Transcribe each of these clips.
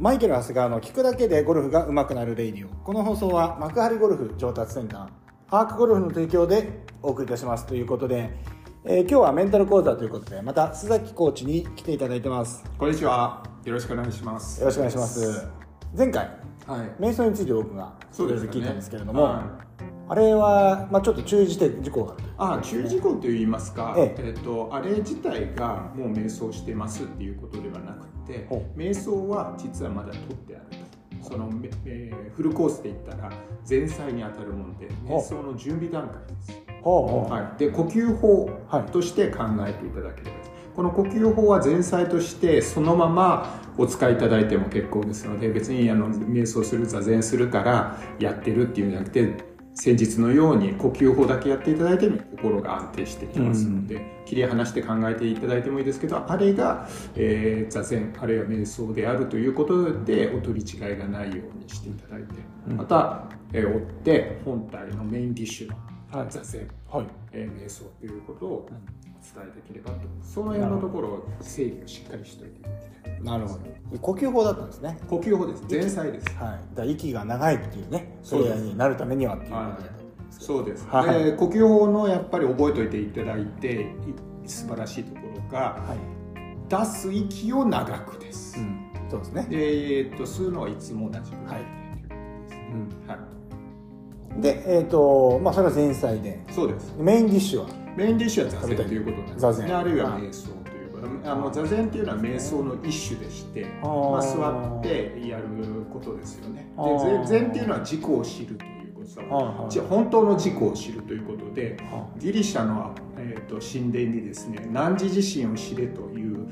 マイケル長谷川の聞くだけでゴルフが上手くなるレイディオ。この放送は幕張ゴルフ上達センターアークゴルフの提供でお送りいたします。ということで、えー今日はメンタル講座ということでまた須崎コーチに来ていただいてます。よこんにちは。よろしくお願いします。ろしくお願いします。前回はい。瞑想について僕がそうですよね。聞いたんですけれども、はい。あれは、まあ、ちょっと注意事事項があるとあ、注意事項といいますか、え。えっ、とあれ自体がもう瞑想してますっていうことではなくてほ、瞑想は実はまだ取ってあると。その、めえーフルコースで言ったら前菜に当たるもので瞑想の準備段階です。はい、で呼吸法として考えていただければいいです、この呼吸法は前菜としてそのままお使いいただいても結構ですので別にあの瞑想する座禅するからやってるっていうんじゃなくて先日のように呼吸法だけやっていただいても心が安定してきますので、切り離して考えていただいてもいいですけどあれが、えー座禅あるいは瞑想であるということでお取り違いがないようにしていただいて、また、えー追って本体のメインディッシュのはい。座禅、はい。えー瞑想ということを伝えていければと。その辺のところを整理をしっかりしておいていただきたいなるほど。呼吸法だったんですね。呼吸法です。前菜です。はい、だ息が長いっていうねそうになるためにはっていう。ことでそうです、はい。で呼吸法のやっぱり覚えておいていただいてい素晴らしいところがはい、出す息を長くです、うん、そうですね。で、えー、と吸うのはいつも同じぐらいで、う。ん。はい。でえっ、とまあそれは前菜で。そうです。メインディッシュは？メインディッシュは座禅ということなんですね。あるいははい。瞑想あの座禅っていうのは瞑想の一種でしてまあ、座ってやることですよね。で禅禅っていうのは自己を知るということ。はいはい。じ本当の自己を知るということであギリシャの、えー、と神殿にですね汝自身を知れという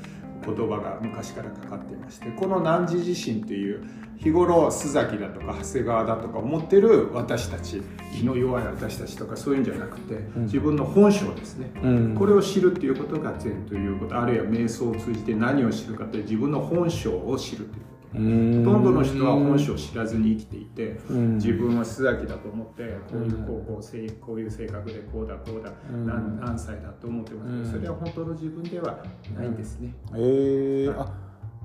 言葉が昔からかかっていましてこの汝自身という日頃須崎だとか長谷川だとか思ってる私たち気の弱い私たちとかそういうんじゃなくて、自分の本性ですね、うん。これを知るっていうことが禅ということあるいは瞑想を通じて何を知るかという自分の本性を知るという。ことほとんどの人は本性を知らずに生きていて、うん。自分は須崎だと思ってこういう高校生こういう性格でこうだこうだ、うん。何何歳だと思ってますけど、うん。それは本当の自分ではないんですね、え。ー、あ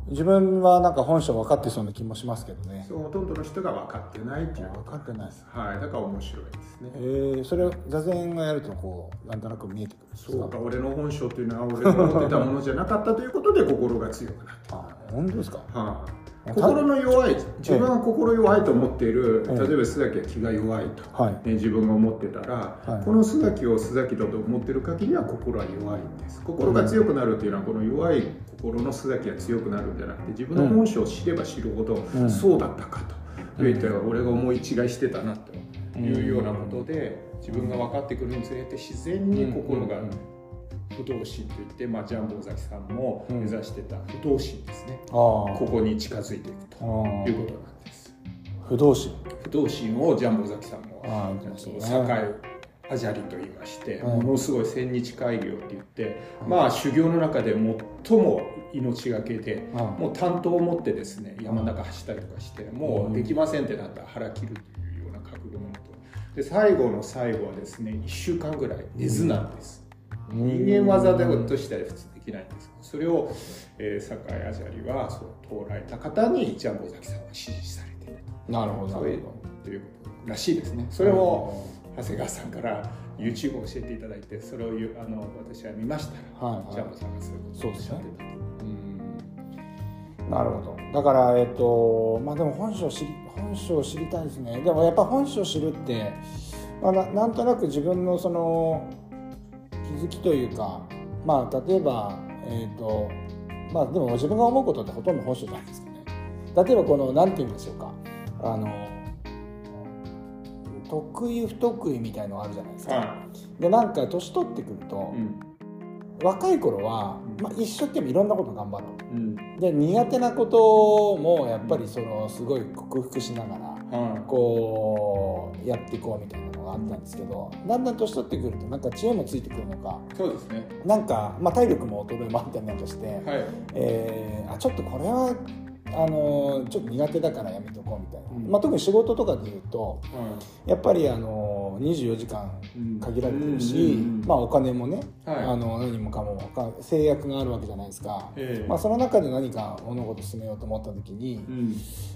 自分はなんか本性分かってそうな気もしますけどね。そうほとんどの人が分かってないっていう分かってないです。はい。だから面白いですね。え。ー、それを座禅がやるとこうなんとなく見えてくるそうか俺の本性というのは俺の思ってたものじゃなかったということで心が強くなった。あ本当ですか？はい心の弱い自分は心弱いと思っている、ええ。例えば須崎は気が弱いと、はい。ね、自分が思ってたら、はい。この須崎を須崎だと思ってる限りは心は弱いんです。心が強くなるというのはこの弱い心の須崎が強くなるんじゃなくて自分の本性を知れば知るほど、ん。そうだったかと、言って俺が思い違いしてたなというようなことで自分が分かってくるにつれて自然に心が不動心といって、まあ、ジャンボ尾崎さんも目指してた不動心ですね、あここに近づいていくとあいうことなんです。不動心。不動心。をジャンボ崎さんもああそうそうね。堺アジャリと言いまして、うん。ものすごい千日開業って言って、まあ修行の中で最も命がけで、うん。もう担当を持ってですね山の中走ったりとかして、もうできませんってなったら腹切るというような覚悟のもとで最後の最後はですね1週間ぐらい寝ずなんです、人間技でとしては普通できないんですそれを、えー、堺アジャリはそう通られた方にジャンボ崎さんは指示されていると。なるほどなそういうということらしいですね。それを長谷川さんから YouTube を教えていただいて、それをあの私は見ましたら、はいはいジャンボさんがそういうことをおっしゃってたと。うんなるほどだからえっとまあでも本性を知り本性を知りたいですねでもやっぱ本性を知るって、まあ、ななんとなく自分のその気づきというかまあ例えばえっとまあでも自分が思うことってほとんど本性じゃないですかね。例えばこの何て言うんでしょうか。あの得意不得意みたいのがあるじゃないですか、はでなんか年取ってくるとい。、うん。若い頃は、まあ、一生懸命いろんなこと頑張ろう。うん。で苦手なこともやっぱりそのすごい克服しながらはこうやっていこうみたいな。のがあったんですけどだんだん年取ってくるとなんか知恵もついてくるのかい。そうですね。なんか、まあ、体力も衰えもあったりなんかして、はい。えーあちょっとこれはあのちょっと苦手だからやめとこうみたいな、うんまあ、特に仕事とかで言うとはやっぱりあのの24時間うん。限られてるし、うんうんうんまあ、お金もね、はい。あの何もかもか制約があるわけじゃないですか、ええ。まあ、その中で何か物事を進めようと思った時に、うん。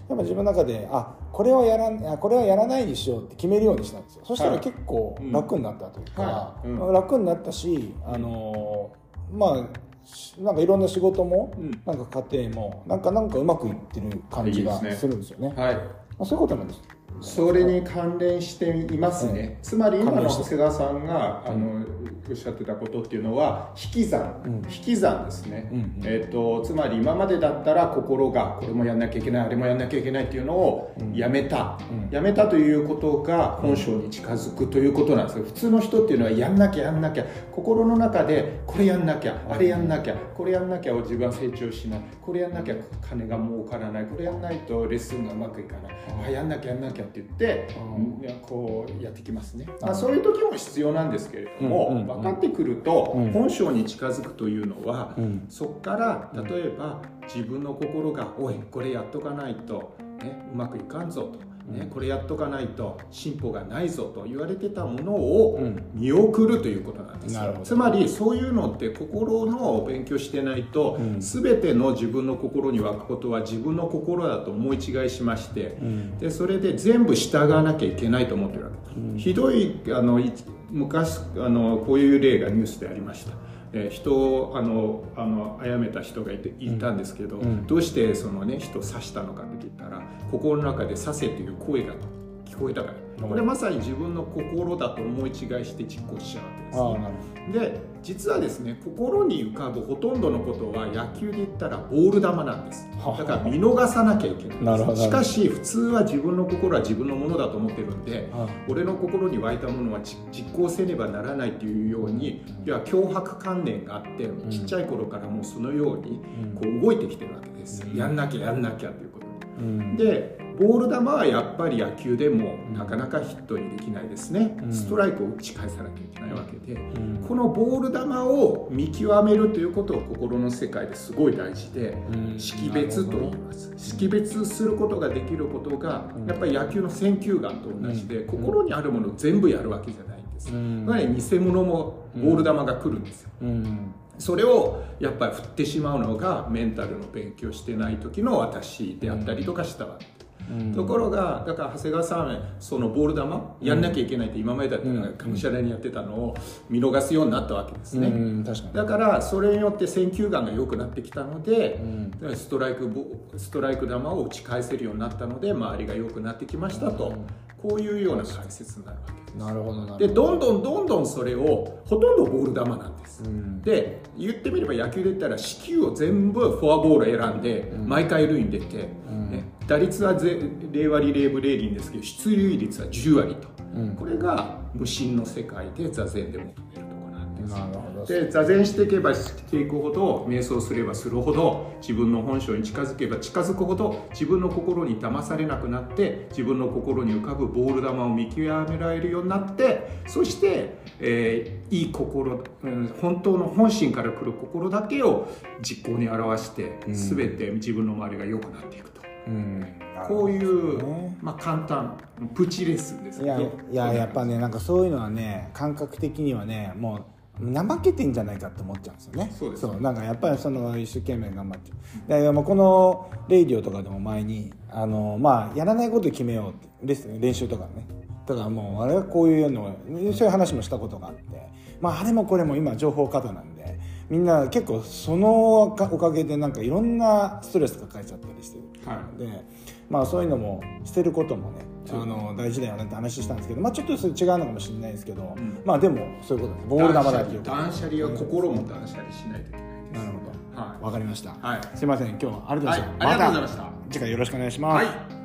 やっぱ自分の中であこれはやらこれはやらないにしようって決めるようにしたんですよ。そしたらはい。結構楽になったというか、はい。うん。楽になったしあのーまあしなんかいろんな仕事も、うん。なんか家庭もなんかなんかうまくいってる感じがするんですよね。はい。まあ、そういうことなんですそれに関連していますね、つまり今の長谷川さんがあのおっしゃってたことっていうのは引き算、うん。引き算ですね、うんうん。えー、とつまり今までだったら心がこれもやんなきゃいけないあれもやんなきゃいけないっていうのをやめた、うん。やめたということが本性に近づくということなんですよ。普通の人っていうのはやんなきゃやんなきゃ。心の中でこれやんなきゃあれやんなきゃこれやんなきゃ自分は成長しない。これやんなきゃ金が儲からない。これやんないとレッスンがうまくいかない。あやんなきゃやんなきゃって言ってうん。こうやってきますね、あまあ、そういう時も必要なんですけれども、分かってくるとうん。本性に近づくというのは、うん。そこから例えば自分の心が「おいこれやっとかないと、ね、うまくいかんぞ」と。ね、これやっとかないと進歩がないぞと言われてたものをうん。見送るということなんですよ。なるほど。つまりそういうのって心の勉強してないと、うん。全ての自分の心に湧くことは自分の心だと思い違いしまして、うん。でそれで全部従わなきゃいけないと思ってるわけ、うん。ひどいあのい昔あのこういう例がニュースでありました、えー人をあのあの殺めた人がいていたんですけど、うん。どうしてその、ね、人を刺したのかって言ったら心の中で「刺せ」という声が聞こえたから、うんこれまさに自分の心だと思い違いして実行しちゃうわけです、ああなるで実はですね心に浮かぶほとんどのことは野球で言ったらボール球なんです。はあ。だから見逃さなきゃいけないしかし普通は自分の心は自分のものだと思ってるんで俺の心に湧いたものはじ実行せねばならないというようにいや脅迫観念があってん。ちっちゃい頃からもうそのようにうん。こう動いてきてるわけです。うん。やんなきゃやんなきゃということうん。でボール球はやっぱり野球でもなかなかヒットにできないですね、うん。ストライクを打ち返さなきゃいけないわけで、うん。このボール球を見極めるということを心の世界ですごい大事でうん。識別と言います。識別することができることがうん。やっぱり野球の選球眼と同じでうん。心にあるものを全部やるわけじゃないんです。うん。だ偽物もボール球が来るんですよ。うん。それをやっぱり振ってしまうのがメンタルの勉強してない時の私であったりとかしたわところがだから長谷川さんはそのボール球やんなきゃいけないって今までだったがむしゃらにやってたのを見逃すようになったわけですね、だからそれによって選球眼が良くなってきたのでう、ん。ストライクボストライク球を打ち返せるようになったので周りが良くなってきましたと、こういうような解説になるわけです。なるほどなるほど。でどんどんどんどんそれをほとんどボール球なんです、うん。で言ってみれば野球で言ったら四球を全部フォアボール選んで、毎回塁に出て、ん。ね打率はぜ0割0分0厘ですけど出塁率は10割と、うん。これが無心の世界で座禅で求めるとです。なるほど。で座禅していけばしていくほど瞑想すればするほど自分の本性に近づけば近づくほど自分の心に騙されなくなって自分の心に浮かぶボール球を見極められるようになってそして、えーいい心、うん本当の本心から来る心だけを実行に表して、うん。全て自分の周りが良くなっていくと。うん。こういう、ね。まあ、簡単プチレッスンですいやいややっぱねなんかそういうのはね感覚的にはねもう怠けてんじゃないかって思っちゃうんですよね。そうです。なんかやっぱりその一生懸命頑張って。でもうこのレイディオとかでも前にあのまあやらないことを決めようってレッスン練習とかね。だからもうあれはこういうのそういう話もしたことがあって。まああれもこれも今情報過多なんでみんな結構そのおかおかげでなんかいろんなストレス抱えちゃったりしてる。はい。でまあそういうのも捨てることもねあの大事だよねって話したんですけどまあちょっとそれ違うのかもしれないですけど、ん。まあでもそういうことです。ボール球だって断捨離は心も断捨離しないといけないですなるほはどわかりました、い、はいすいません今日はありがとうございました、はいありがとうございました次回よろしくお願いします、はい